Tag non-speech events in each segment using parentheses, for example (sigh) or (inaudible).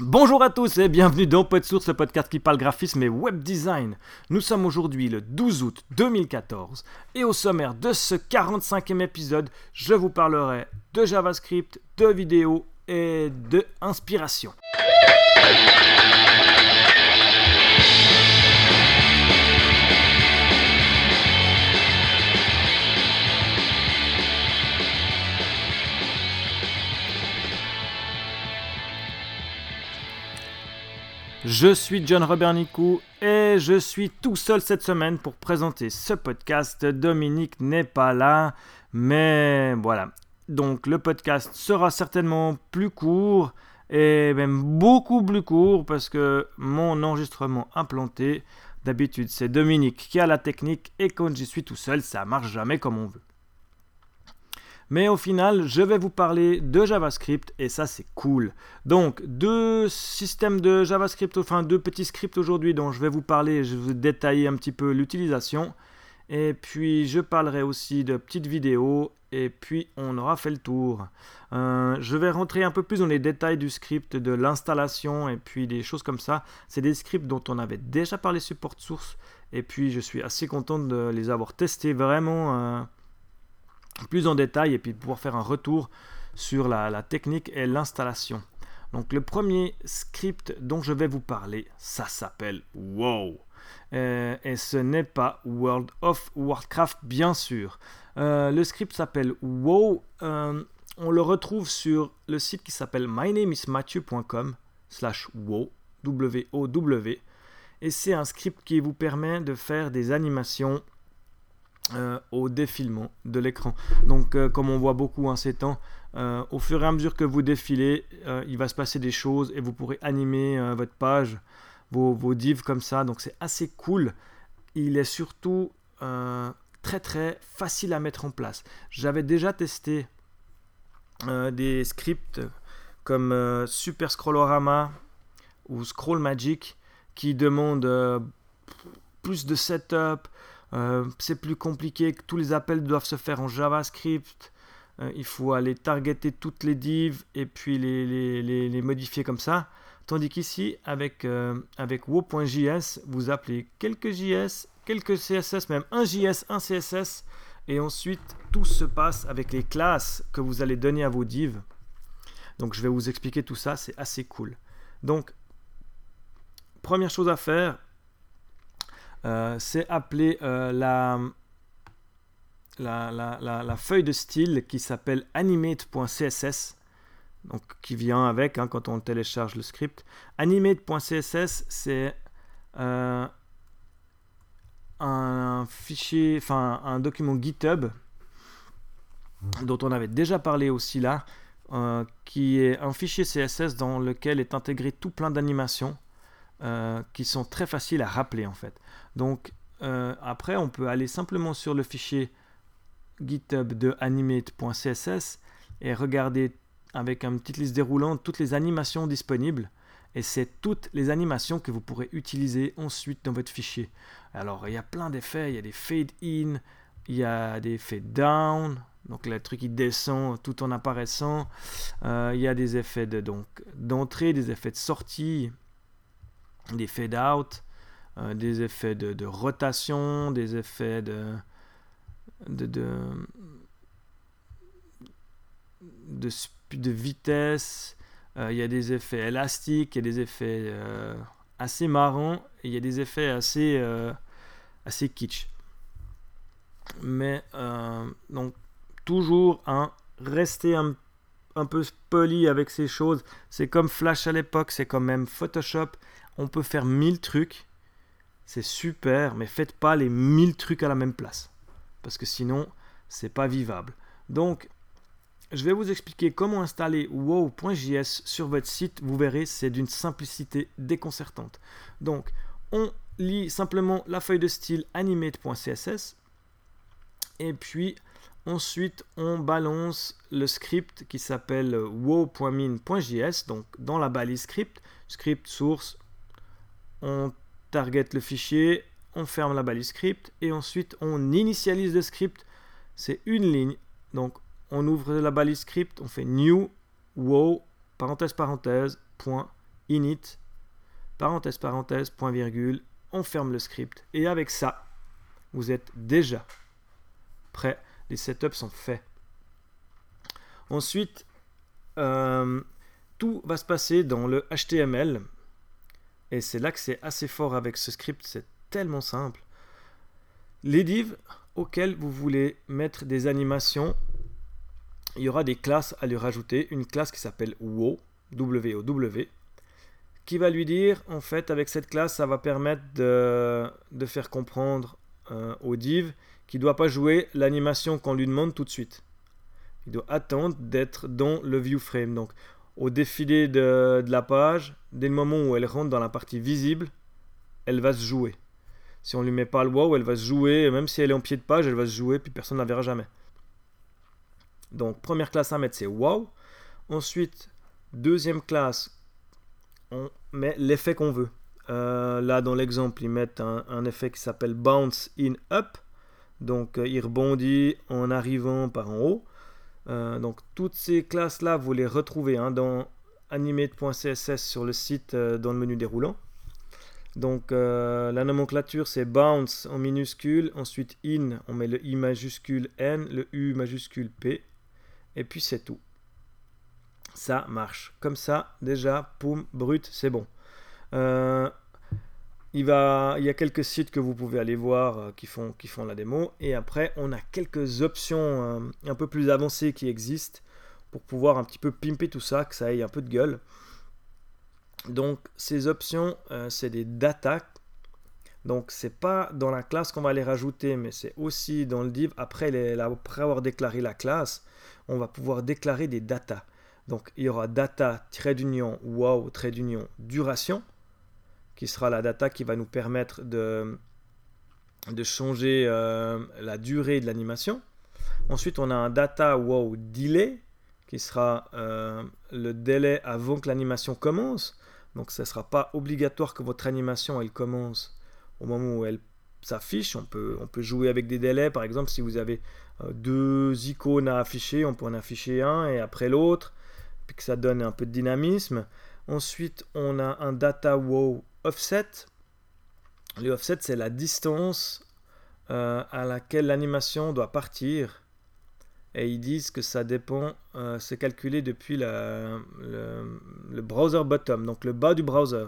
Bonjour à tous et bienvenue dans PodSource, le podcast qui parle graphisme et web design. Nous sommes aujourd'hui le 12 août 2014 et au sommaire de ce 45e épisode, je vous parlerai de JavaScript, de vidéos et de inspiration. Je suis John Robert Nicou et je suis tout seul cette semaine pour présenter ce podcast. Dominique n'est pas là, mais voilà. Donc le podcast sera certainement plus court et même beaucoup plus court parce que mon enregistrement implanté, d'habitude c'est Dominique qui a la technique et quand j'y suis tout seul, ça marche jamais comme on veut. Mais au final, je vais vous parler de JavaScript et ça c'est cool. Donc deux systèmes de JavaScript, enfin deux petits scripts aujourd'hui dont je vais vous parler, je vais vous détailler un petit peu l'utilisation. Et puis je parlerai aussi de petites vidéos et puis on aura fait le tour. Euh, je vais rentrer un peu plus dans les détails du script, de l'installation et puis des choses comme ça. C'est des scripts dont on avait déjà parlé sur source et puis je suis assez content de les avoir testés vraiment. Euh, plus en détail et puis pouvoir faire un retour sur la, technique et l'installation. Donc le premier script dont je vais vous parler, ça s'appelle WoW. Euh, et ce n'est pas World of Warcraft, bien sûr. Euh, le script s'appelle WoW. Euh, on le retrouve sur le site qui s'appelle mynameismathieu.com slash WoW, W-O-W. Et c'est un script qui vous permet de faire des animations euh, au défilement de l'écran. Donc, euh, comme on voit beaucoup en ces temps, euh, au fur et à mesure que vous défilez, il va se passer des choses et vous pourrez animer votre page, vos, vos, divs comme ça. Donc, c'est assez cool. Il est surtout très très facile à mettre en place. J'avais déjà testé des scripts comme Super Scrollorama ou Scroll Magic qui demandent plus de setup, c'est plus compliqué, que tous les appels doivent se faire en JavaScript. Euh, il faut aller targeter toutes les divs et puis les, les, modifier comme ça. Tandis qu'ici, avec, euh, avec wo.js, vous appelez quelques JS, quelques CSS, même un JS, un CSS, et ensuite tout se passe avec les classes que vous allez donner à vos divs. Donc je vais vous expliquer tout ça, c'est assez cool. Donc, première chose à faire, euh, c'est appelé euh, la, la, feuille de style qui s'appelle animate.css, donc qui vient avec hein, quand on télécharge le script. Animate.css, c'est euh, un fichier, enfin un document GitHub dont on avait déjà parlé aussi là, qui est un fichier CSS dans lequel est intégré tout plein d'animations euh, qui sont très faciles à rappeler en fait. Donc euh, après, on peut aller simplement sur le fichier GitHub de animate.css et regarder avec une petite liste déroulante toutes les animations disponibles. Et c'est toutes les animations que vous pourrez utiliser ensuite dans votre fichier. Alors il y a plein d'effets, il y a des fade in, il y a des fade down, donc le truc qui descend tout en apparaissant. Euh, il y a des effets de d'entrée, des effets de sortie, des fade out, euh, des effets de, rotation, des effets de, de, de, vitesse. Euh, il y a des effets élastiques, il y a des effets euh, assez marrants, il y a des effets assez, assez kitsch. Mais donc toujours un rester un, un peu poli avec ces choses. C'est comme Flash à l'époque, c'est quand même Photoshop on peut faire 1000 trucs, c'est super, mais faites pas les 1000 trucs à la même place. Parce que sinon, c'est pas vivable. Donc, je vais vous expliquer comment installer wow.js sur votre site. Vous verrez, c'est d'une simplicité déconcertante. Donc, on lit simplement la feuille de style animate.css. Et puis, ensuite, on balance le script qui s'appelle wow.min.js. Donc, dans la balise script, script source on target le fichier, on ferme la balise script et ensuite on initialise le script. C'est une ligne. Donc on ouvre la balise script, on fait new wow parenthèse parenthèse point init, parenthèse, parenthèse, point virgule, on ferme le script. Et avec ça, vous êtes déjà prêt. Les setups sont faits. Ensuite, euh, tout va se passer dans le HTML. Et c'est là que c'est assez fort avec ce script, c'est tellement simple. Les divs auxquels vous voulez mettre des animations, il y aura des classes à lui rajouter. Une classe qui s'appelle WoW, W-O-W, qui va lui dire, en fait, avec cette classe, ça va permettre de, faire comprendre euh, au div qu'il ne doit pas jouer l'animation qu'on lui demande tout de suite. Il doit attendre d'être dans le view frame. Donc, au défilé de, la page, dès le moment où elle rentre dans la partie visible, elle va se jouer. Si on lui met pas le wow, elle va se jouer, même si elle est en pied de page, elle va se jouer, puis personne ne la verra jamais. Donc première classe à mettre, c'est wow. Ensuite, deuxième classe, on met l'effet qu'on veut. Euh, là, dans l'exemple, ils mettent un, effet qui s'appelle bounce in up. Donc, euh, il rebondit en arrivant par en haut. Euh, donc toutes ces classes-là, vous les retrouvez hein, dans animate.css sur le site euh, dans le menu déroulant. Donc euh, la nomenclature c'est bounce en minuscule, ensuite in, on met le i majuscule n, le u majuscule p, et puis c'est tout. Ça marche. Comme ça, déjà, poum, brut, c'est bon. Il, y a quelques sites que vous pouvez aller voir euh, qui, font, la démo. Et après, on a quelques options euh, un peu plus avancées qui existent pour pouvoir un petit peu pimper tout ça, que ça ait un peu de gueule. Donc, ces options, euh, c'est des data. Donc, c'est pas dans la classe qu'on va les rajouter, mais c'est aussi dans le div. Après, avoir déclaré la classe, on va pouvoir déclarer des data. Donc, il y aura data, qui sera la data qui va nous permettre de, de changer euh, la durée de l'animation. Ensuite, on a un data wow delay qui sera euh, le délai avant que l'animation commence. Donc, ce ne sera pas obligatoire que votre animation elle commence au moment où elle s'affiche. On peut, on peut jouer avec des délais. Par exemple, si vous avez euh, deux icônes à afficher, on peut en afficher un et après l'autre, puis que ça donne un peu de dynamisme. Ensuite, on a un data wow offset. Le offset, c'est la distance euh, à laquelle l'animation doit partir. Et ils disent que ça dépend, euh, c'est calculé depuis le, browser bottom, donc le bas du browser.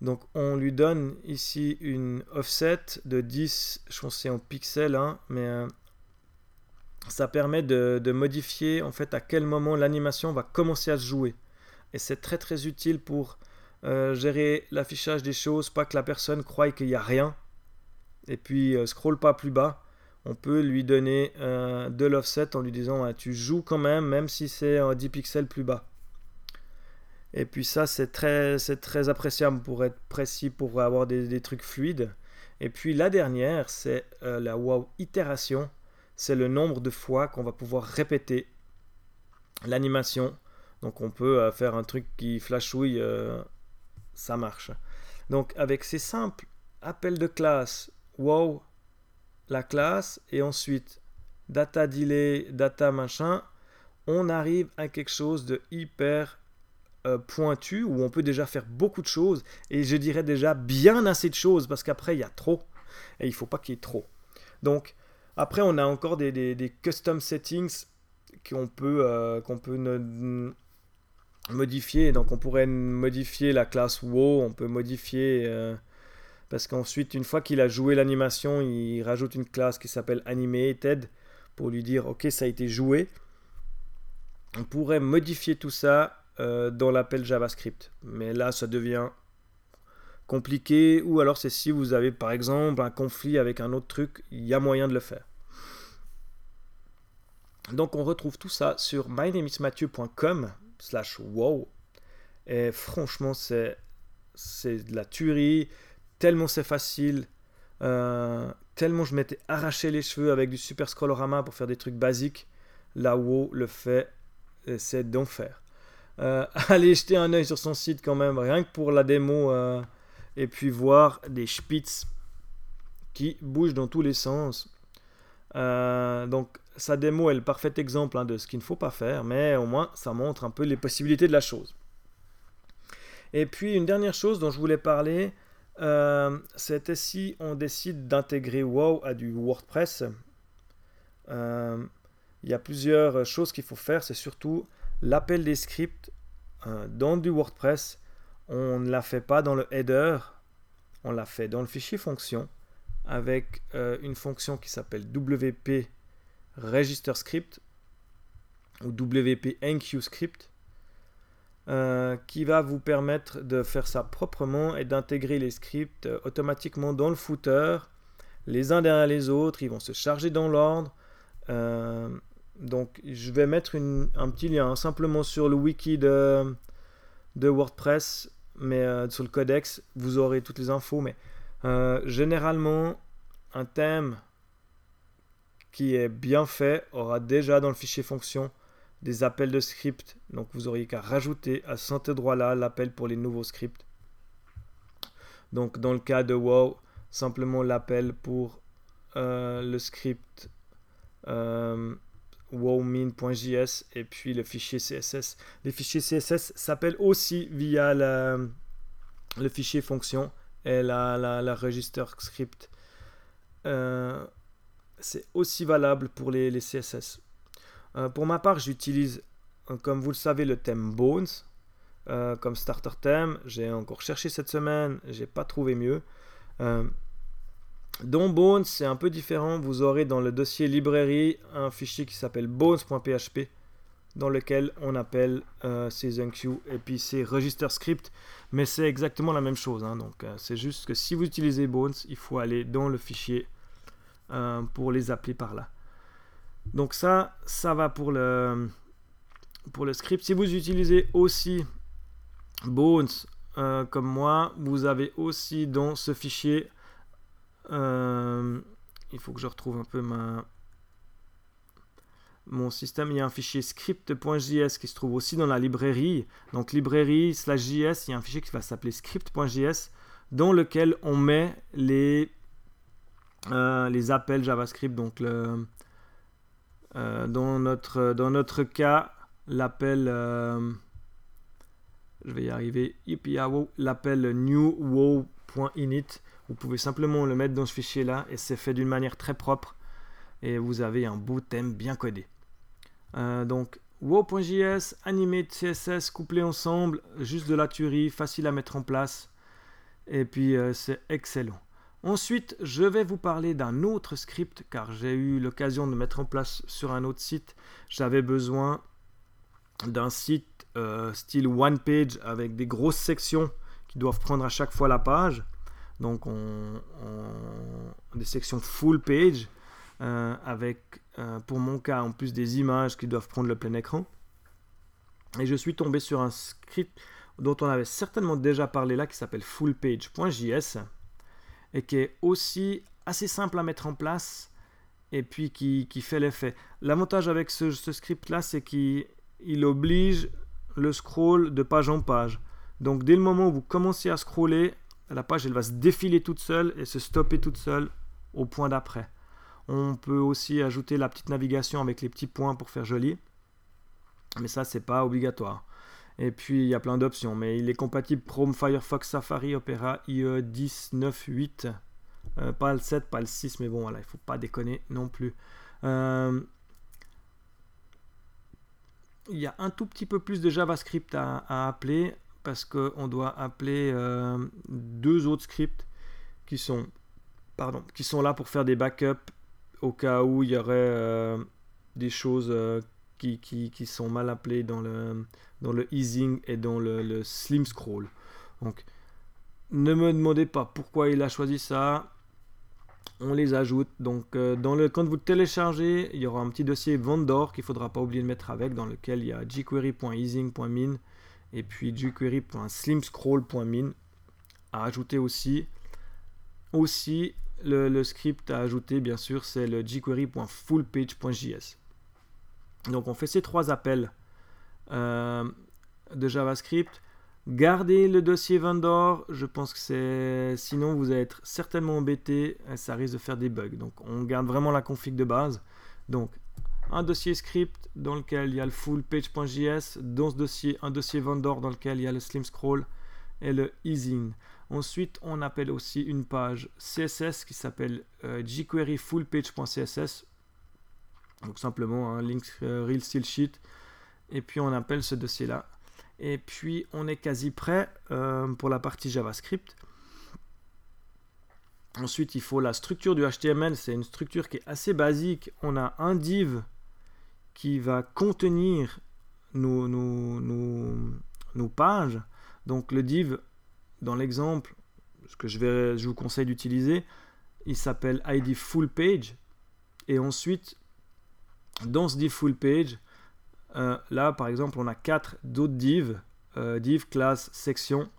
Donc on lui donne ici une offset de 10, je pense c'est en pixels, hein, mais euh, ça permet de, de, modifier en fait à quel moment l'animation va commencer à se jouer. Et c'est très très utile pour euh, gérer l'affichage des choses, pas que la personne croie qu'il n'y a rien. Et puis, euh, scroll pas plus bas. On peut lui donner euh, de l'offset en lui disant tu joues quand même, même si c'est 10 pixels plus bas. Et puis ça, c'est très, très appréciable pour être précis, pour avoir des, des trucs fluides. Et puis la dernière, c'est la wow itération. C'est le nombre de fois qu'on va pouvoir répéter l'animation. Donc on peut faire un truc qui flashouille ça marche. Donc avec ces simples appels de classe, wow, la classe, et ensuite data delay, data machin, on arrive à quelque chose de hyper euh, pointu où on peut déjà faire beaucoup de choses et je dirais déjà bien assez de choses parce qu'après il y a trop et il faut pas qu'il y ait trop. Donc après on a encore des, custom settings qu'on peut, euh, qu'on peut modifier. Donc on pourrait modifier la classe WoW, on peut modifier... Euh, parce qu'ensuite, une fois qu'il a joué l'animation, il rajoute une classe qui s'appelle Animated pour lui dire ok ça a été joué. On pourrait modifier tout ça euh, dans l'appel JavaScript. Mais là ça devient compliqué ou alors c'est si vous avez par exemple un conflit avec un autre truc, il y a moyen de le faire. Donc on retrouve tout ça sur mynameismathieu.com slash wow. Et franchement, c'est, de la tuerie. Tellement c'est facile. Euh, tellement je m'étais arraché les cheveux avec du super scrollorama pour faire des trucs basiques. Là, wow le fait. C'est d'enfer. Euh, (laughs) allez jeter un oeil sur son site quand même, rien que pour la démo. Euh, et puis voir des spitz qui bougent dans tous les sens. Donc sa démo est le parfait exemple hein, de ce qu'il ne faut pas faire, mais au moins ça montre un peu les possibilités de la chose. Et puis une dernière chose dont je voulais parler, euh, c'était si on décide d'intégrer WoW à du WordPress? Euh, il y a plusieurs choses qu'il faut faire. C'est surtout l'appel des scripts euh, dans du WordPress. On ne l'a fait pas dans le header, on l'a fait dans le fichier fonction avec une fonction qui s'appelle WP Register Script ou WP Enqueue Script. Euh, qui va vous permettre de faire ça proprement et d'intégrer les scripts euh, automatiquement dans le footer, les uns derrière les autres, ils vont se charger dans l'ordre. Euh, donc je vais mettre un petit lien simplement sur le wiki de, de WordPress, mais sur le codex, vous aurez toutes les infos. Mais généralement, un thème qui est bien fait aura déjà dans le fichier fonction des appels de script. Donc vous auriez qu'à rajouter à cet endroit-là l'appel pour les nouveaux scripts. Donc dans le cas de WoW, simplement l'appel pour euh, le script euh, wowmin.js et puis le fichier CSS. Les fichiers CSS s'appellent aussi via le fichier fonction et la, la, register script. Euh, c'est aussi valable pour les, CSS. Euh, pour ma part, j'utilise, euh, comme vous le savez, le thème Bones comme starter thème. J'ai encore cherché cette semaine, j'ai pas trouvé mieux. dans Bones, c'est un peu différent. Vous aurez dans le dossier librairie un fichier qui s'appelle bones.php dans lequel on appelle ces enqueues et puis ces register script, mais c'est exactement la même chose. Hein. donc c'est juste que si vous utilisez Bones, il faut aller dans le fichier pour les appeler par là. Donc ça, ça va pour le, pour le script. Si vous utilisez aussi Bones euh, comme moi, vous avez aussi dans ce fichier, euh, il faut que je retrouve un peu ma, mon système, il y a un fichier script.js qui se trouve aussi dans la librairie. Donc librairie slash js, il y a un fichier qui va s'appeler script.js dans lequel on met les, euh, appels JavaScript, donc euh, dans, notre, cas, l'appel, euh, je vais y arriver, l'appel vous pouvez simplement le mettre dans ce fichier là et c'est fait d'une manière très propre et vous avez un beau thème bien codé. Euh, donc wow.js, animé CSS couplé ensemble, juste de la tuerie, facile à mettre en place et puis c'est excellent. Ensuite, je vais vous parler d'un autre script car j'ai eu l'occasion de mettre en place sur un autre site. J'avais besoin d'un site euh, style one page avec des grosses sections qui doivent prendre à chaque fois la page. Donc on, des sections full page euh, avec euh, pour mon cas en plus des images qui doivent prendre le plein écran. Et je suis tombé sur un script dont on avait certainement déjà parlé là qui s'appelle fullpage.js et qui est aussi assez simple à mettre en place et puis qui, fait l'effet. L'avantage avec ce, script-là, c'est qu'il oblige le scroll de page en page. Donc dès le moment où vous commencez à scroller, la page elle va se défiler toute seule et se stopper toute seule au point d'après. On peut aussi ajouter la petite navigation avec les petits points pour faire joli. Mais ça, c'est pas obligatoire. Et puis il y a plein d'options, mais il est compatible Chrome, Firefox, Safari, Opera, IE 10, 9, 8. pas le 7, pas le 6, mais bon, voilà, il faut pas déconner non plus. Euh, il y a un tout petit peu plus de JavaScript à, appeler parce qu'on doit appeler euh, deux autres scripts qui sont, pardon, qui sont là pour faire des backups au cas où il y aurait euh, des choses qui, qui, sont mal appelées dans le, easing et dans le, slim scroll. Donc, ne me demandez pas pourquoi il a choisi ça. On les ajoute. Donc, euh, dans le, quand vous téléchargez, il y aura un petit dossier vendor qu'il faudra pas oublier de mettre avec, dans lequel il y a jquery.easing.min et puis jquery.slimscroll.min à ajouter aussi. Aussi, le, script à ajouter, bien sûr, c'est le jquery.fullpage.js. Donc, on fait ces trois appels euh, de JavaScript. Gardez le dossier vendor, je pense que c'est. Sinon, vous allez être certainement embêté, ça risque de faire des bugs. Donc, on garde vraiment la config de base. Donc, un dossier script dans lequel il y a le full page.js, dans ce dossier, un dossier vendor dans lequel il y a le slim scroll. et le easing. Ensuite, on appelle aussi une page CSS qui s'appelle euh. Donc simplement un link euh, real style sheet. Et puis on appelle ce dossier-là. Et puis on est quasi prêt euh, pour la partie JavaScript. Ensuite, il faut la structure du HTML. C'est une structure qui est assez basique. On a un div qui va contenir nos, nos pages. Donc le div, dans l'exemple, ce que je, vais, vous conseille d'utiliser, il s'appelle ID full page. Et ensuite, dans ce div full page, euh, là par exemple, on a quatre d'autres divs, euh, div, classe, section.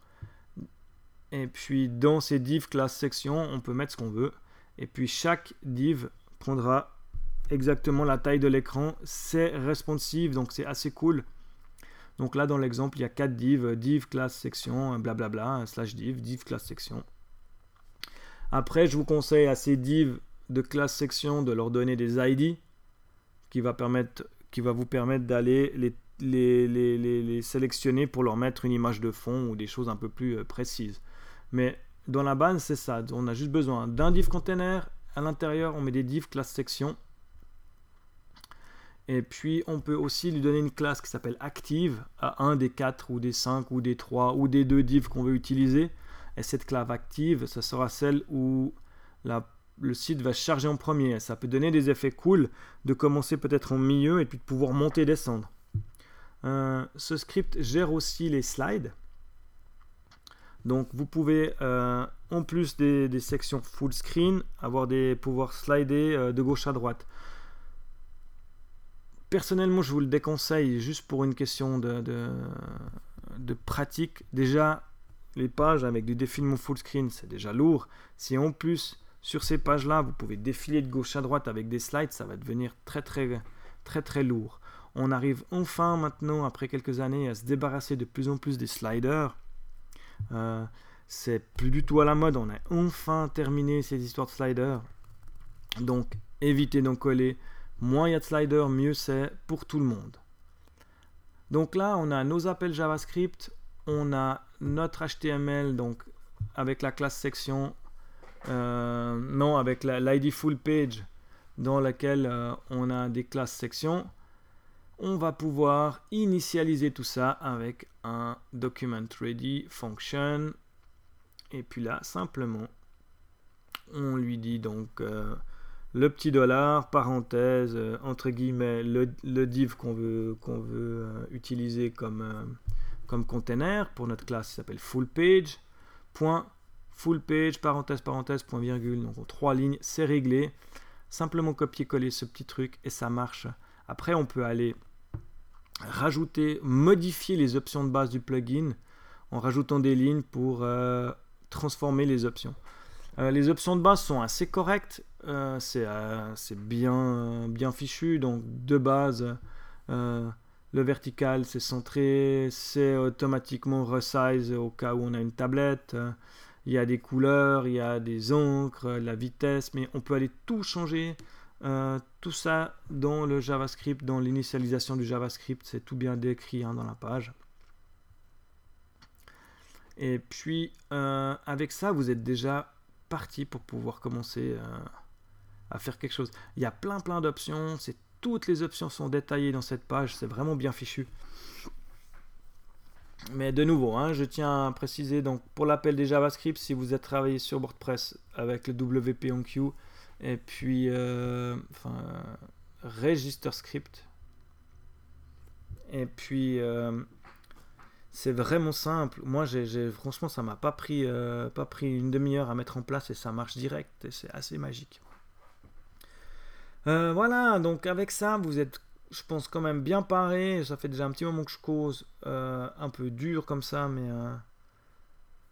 Et puis dans ces div, classe, section, on peut mettre ce qu'on veut. Et puis chaque div prendra exactement la taille de l'écran. C'est responsive, donc c'est assez cool. Donc là, dans l'exemple, il y a quatre divs, div, classe, section, blablabla, slash div, div, classe, section. Après, je vous conseille à ces divs de classe, section de leur donner des ID qui va, permettre, qui va vous permettre d'aller les, les, sélectionner pour leur mettre une image de fond ou des choses un peu plus euh, précises. Mais dans la base, c'est ça. On a juste besoin d'un div container. À l'intérieur, on met des divs classe section et puis, on peut aussi lui donner une classe qui s'appelle active à un des 4 ou des 5 ou des 3 ou des 2 divs qu'on veut utiliser. Et cette clave active, ça sera celle où le site va charger en premier. Ça peut donner des effets cool de commencer peut-être en milieu et puis de pouvoir monter et descendre. Euh, ce script gère aussi les slides. Donc vous pouvez, euh, en plus des, sections full screen, avoir des pouvoir slider euh, de gauche à droite. Personnellement, je vous le déconseille juste pour une question de, pratique. Déjà, les pages avec du défilement full screen, c'est déjà lourd. Si en plus, sur ces pages-là, vous pouvez défiler de gauche à droite avec des slides, ça va devenir très très très très lourd. On arrive enfin maintenant, après quelques années, à se débarrasser de plus en plus des sliders. Euh, c'est plus du tout à la mode. On a enfin terminé ces histoires de sliders. Donc, évitez d'en coller. Moins il y a de sliders, mieux c'est pour tout le monde. Donc là, on a nos appels JavaScript, on a notre HTML, donc avec la classe section, euh, non, avec l'ID full page, dans laquelle euh, on a des classes sections. On va pouvoir initialiser tout ça avec un document ready function. Et puis là, simplement, on lui dit donc euh, le petit dollar, parenthèse, euh, entre guillemets, le, div qu'on veut, veut euh, utiliser comme, euh, comme container pour notre classe s'appelle full page, point, full page, parenthèse, parenthèse, point virgule, donc trois lignes, c'est réglé. Simplement copier-coller ce petit truc et ça marche. Après, on peut aller rajouter, modifier les options de base du plugin en rajoutant des lignes pour transformer les options. Les options de base sont assez correctes euh, euh, c'est bien, bien fichu. Donc, de base, euh, le vertical, c'est centré. C'est automatiquement resize au cas où on a une tablette. Il y a des couleurs, il y a des encres, la vitesse, mais on peut aller tout changer. tout ça dans le JavaScript, dans l'initialisation du JavaScript, c'est tout bien décrit hein, dans la page. Et puis, avec ça, vous êtes déjà parti pour pouvoir commencer à faire quelque chose. Il y a plein plein d'options, toutes les options sont détaillées dans cette page, c'est vraiment bien fichu. Mais de nouveau, hein, je tiens à préciser, donc pour l'appel des JavaScript, si vous êtes travaillé sur WordPress avec le WP on Q, et puis euh, enfin, Register Script, et puis euh, c'est vraiment simple. Moi, j'ai, franchement, ça m'a pas pris, euh, pas pris une demi-heure à mettre en place et ça marche direct et c'est assez magique. Euh, voilà, donc avec ça, vous êtes, je pense, quand même bien paré. Ça fait déjà un petit moment que je cause, euh, un peu dur comme ça, mais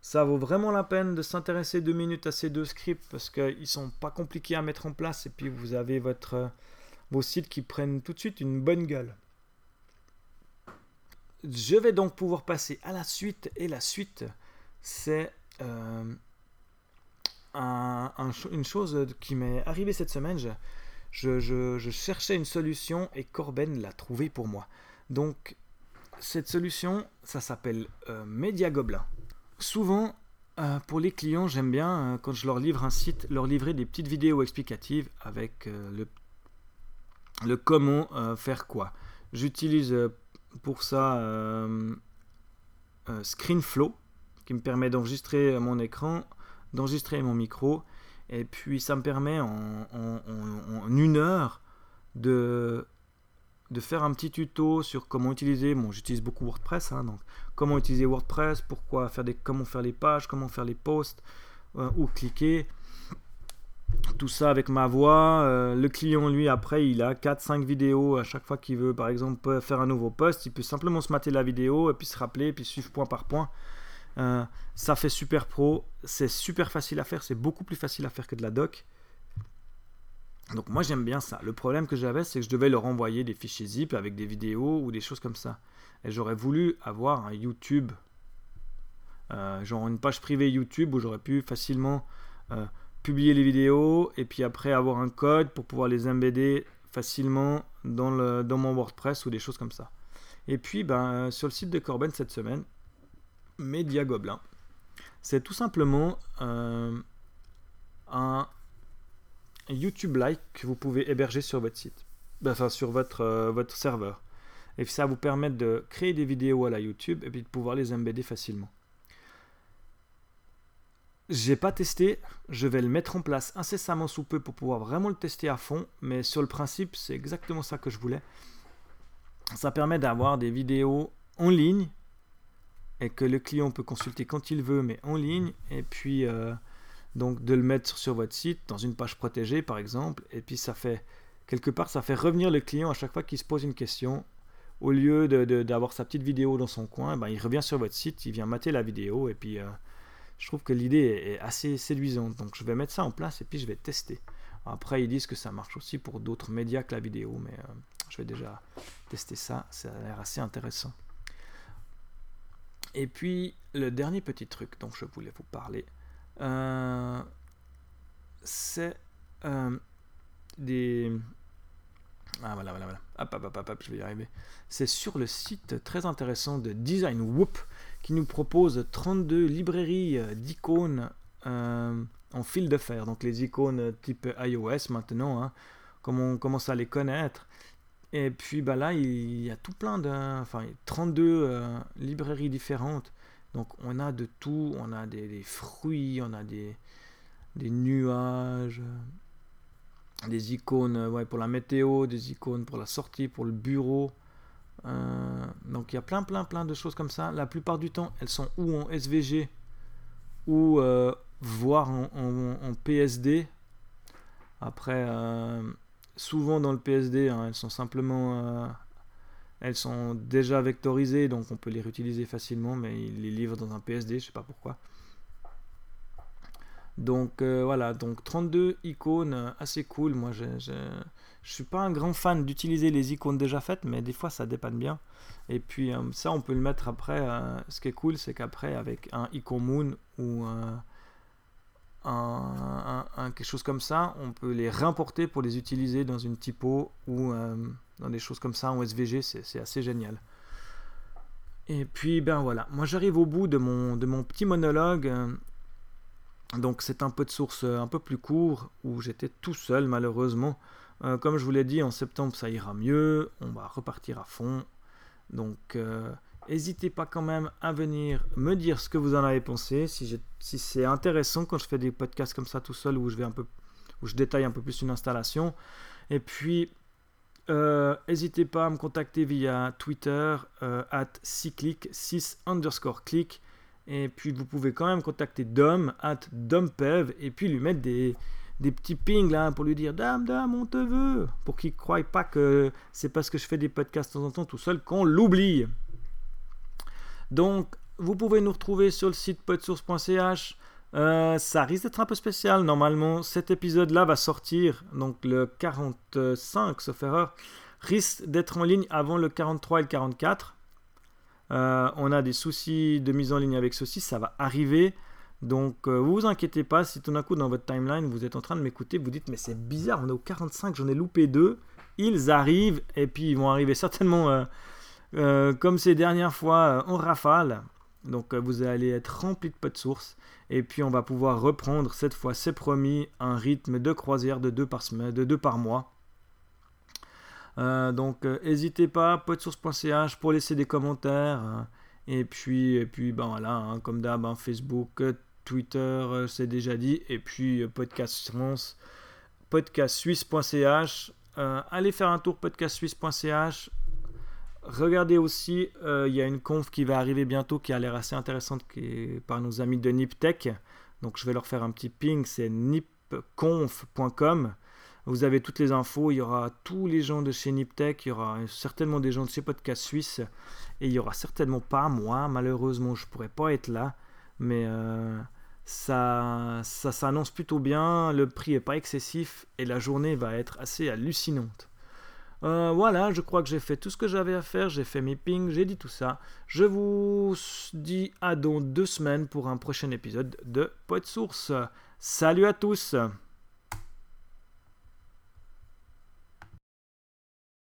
ça vaut vraiment la peine de s'intéresser deux minutes à ces deux scripts parce qu'ils sont pas compliqués à mettre en place et puis vous avez votre, vos sites qui prennent tout de suite une bonne gueule. Je vais donc pouvoir passer à la suite et la suite, c'est une chose qui m'est arrivée cette semaine je, cherchais une solution et Corben l'a trouvée pour moi. Donc, cette solution, ça s'appelle euh, Media Goblin. souvent, euh, pour les clients, j'aime bien, euh, quand je leur livre un site, leur livrer des petites vidéos explicatives avec euh, le, comment faire quoi. J'utilise pour ça ScreenFlow, qui me permet d'enregistrer mon écran, d'enregistrer mon micro, et puis ça me permet en une heure de faire un petit tuto sur comment utiliser, bon j'utilise beaucoup WordPress, hein, donc comment utiliser WordPress, pourquoi faire des, comment faire les pages, comment faire les posts, euh, où cliquer, tout ça avec ma voix. Euh, le client lui après il a 4-5 vidéos à chaque fois qu'il veut par exemple faire un nouveau post, il peut simplement se mater la vidéo et puis se rappeler, puis suivre point par point. Euh, ça fait super pro, c'est super facile à faire, c'est beaucoup plus facile à faire que de la doc. Donc moi j'aime bien ça. Le problème que j'avais, c'est que je devais leur envoyer des fichiers zip avec des vidéos ou des choses comme ça. Et j'aurais voulu avoir un YouTube, euh, genre une page privée YouTube où j'aurais pu facilement publier les vidéos et puis après avoir un code pour pouvoir les embedder facilement dans, le, dans mon WordPress ou des choses comme ça. Et puis ben, sur le site de Corben cette semaine, Media Gobelin, c'est tout simplement euh, un YouTube-like que vous pouvez héberger sur votre site, ben, enfin sur votre, euh, votre serveur. Et ça vous permet de créer des vidéos à la YouTube et puis de pouvoir les embedder facilement. J'ai pas testé, je vais le mettre en place incessamment sous peu pour pouvoir vraiment le tester à fond, mais sur le principe, c'est exactement ça que je voulais. Ça permet d'avoir des vidéos en ligne et que le client peut consulter quand il veut, mais en ligne, et puis euh, donc de le mettre sur votre site, dans une page protégée par exemple, et puis ça fait, quelque part, ça fait revenir le client à chaque fois qu'il se pose une question. Au lieu d'avoir sa petite vidéo dans son coin, ben, il revient sur votre site, il vient mater la vidéo, et puis euh, je trouve que l'idée est assez séduisante. Donc je vais mettre ça en place et puis je vais tester. Après, ils disent que ça marche aussi pour d'autres médias que la vidéo, mais euh, je vais déjà tester ça, ça a l'air assez intéressant. Et puis, le dernier petit truc dont je voulais vous parler, euh, c'est euh, des. Ah voilà, voilà, voilà. Hop, hop, hop, hop, je vais y arriver. C'est sur le site très intéressant de Design Whoop qui nous propose 32 librairies euh, d'icônes en fil de fer. Donc les icônes type iOS maintenant, hein, comme on commence à les connaître. Et puis bah là, il y a tout plein de. Enfin, 32 librairies différentes donc on a de tout, on a des, fruits, on a des, nuages, des icônes pour la météo, des icônes pour la sortie, pour le bureau. Euh, donc il y a plein plein plein de choses comme ça. La plupart du temps, elles sont ou en SVG ou euh, voire en, PSD. Après, euh, souvent dans le PSD, hein, elles sont simplement elles sont déjà vectorisées, donc on peut les réutiliser facilement, mais il les livre dans un PSD, je sais pas pourquoi. Donc voilà, donc 32 icônes assez cool. Moi, je, je, suis pas un grand fan d'utiliser les icônes déjà faites, mais des fois ça dépanne bien. Et puis euh, ça, on peut le mettre après. ce qui est cool, c'est qu'après, avec un icon moon ou un, quelque chose comme ça, on peut les réimporter pour les utiliser dans une typo ou dans des choses comme ça en SVG, c'est assez génial. Et puis, ben voilà, moi j'arrive au bout de mon, de mon petit monologue. Donc c'est un peu de source un peu plus court, où j'étais tout seul malheureusement. Euh, comme je vous l'ai dit, en septembre ça ira mieux, on va repartir à fond. Donc euh, n'hésitez pas quand même à venir me dire ce que vous en avez pensé, si, c'est intéressant quand je fais des podcasts comme ça tout seul, où je, vais un peu, où je détaille un peu plus une installation. Et puis, euh, n'hésitez pas à me contacter via Twitter, euh, at 6click, underscore click. Et puis vous pouvez quand même contacter Dom, at Dompev, et puis lui mettre des, des petits pings là pour lui dire Dame, Dame, on te veut. Pour qu'il ne croie pas que c'est parce que je fais des podcasts de temps en temps tout seul qu'on l'oublie. Donc, vous pouvez nous retrouver sur le site podsource.ch. Euh, ça risque d'être un peu spécial. Normalement, cet épisode-là va sortir, donc le 45, sauf erreur, risque d'être en ligne avant le 43 et le 44. Euh, on a des soucis de mise en ligne avec ceci, ça va arriver. Donc, euh, vous inquiétez pas si tout d'un coup dans votre timeline vous êtes en train de m'écouter, vous dites mais c'est bizarre, on est au 45, j'en ai loupé deux. Ils arrivent et puis ils vont arriver (laughs) certainement comme ces dernières fois en rafale. Donc euh, vous allez être rempli de potes sources. Et puis on va pouvoir reprendre cette fois, c'est promis, un rythme de croisière de deux par, semaine, de deux par mois. Euh, donc n'hésitez pas, podsource.ch pour laisser des commentaires. Hein. et puis, et puis ben voilà, hein, comme d'hab, hein, Facebook, Twitter, c'est déjà dit. Et puis Podcast France, podcastsuisse.ch. allez faire un tour podcastsuisse.ch. Regardez aussi, euh, il y a une conf qui va arriver bientôt qui a l'air assez intéressante par nos amis de NipTech. Donc je vais leur faire un petit ping, c'est nipconf.com. Vous avez toutes les infos, il y aura tous les gens de chez NipTech, il y aura certainement des gens de chez Podcast Suisse, et il y aura certainement pas moi, malheureusement je pourrais pas être là, mais euh, ça, ça s'annonce plutôt bien, le prix est pas excessif, et la journée va être assez hallucinante. Euh, voilà, je crois que j'ai fait tout ce que j'avais à faire, j'ai fait mes pings, j'ai dit tout ça. Je vous dis à dans deux semaines pour un prochain épisode de Pot Source. Salut à tous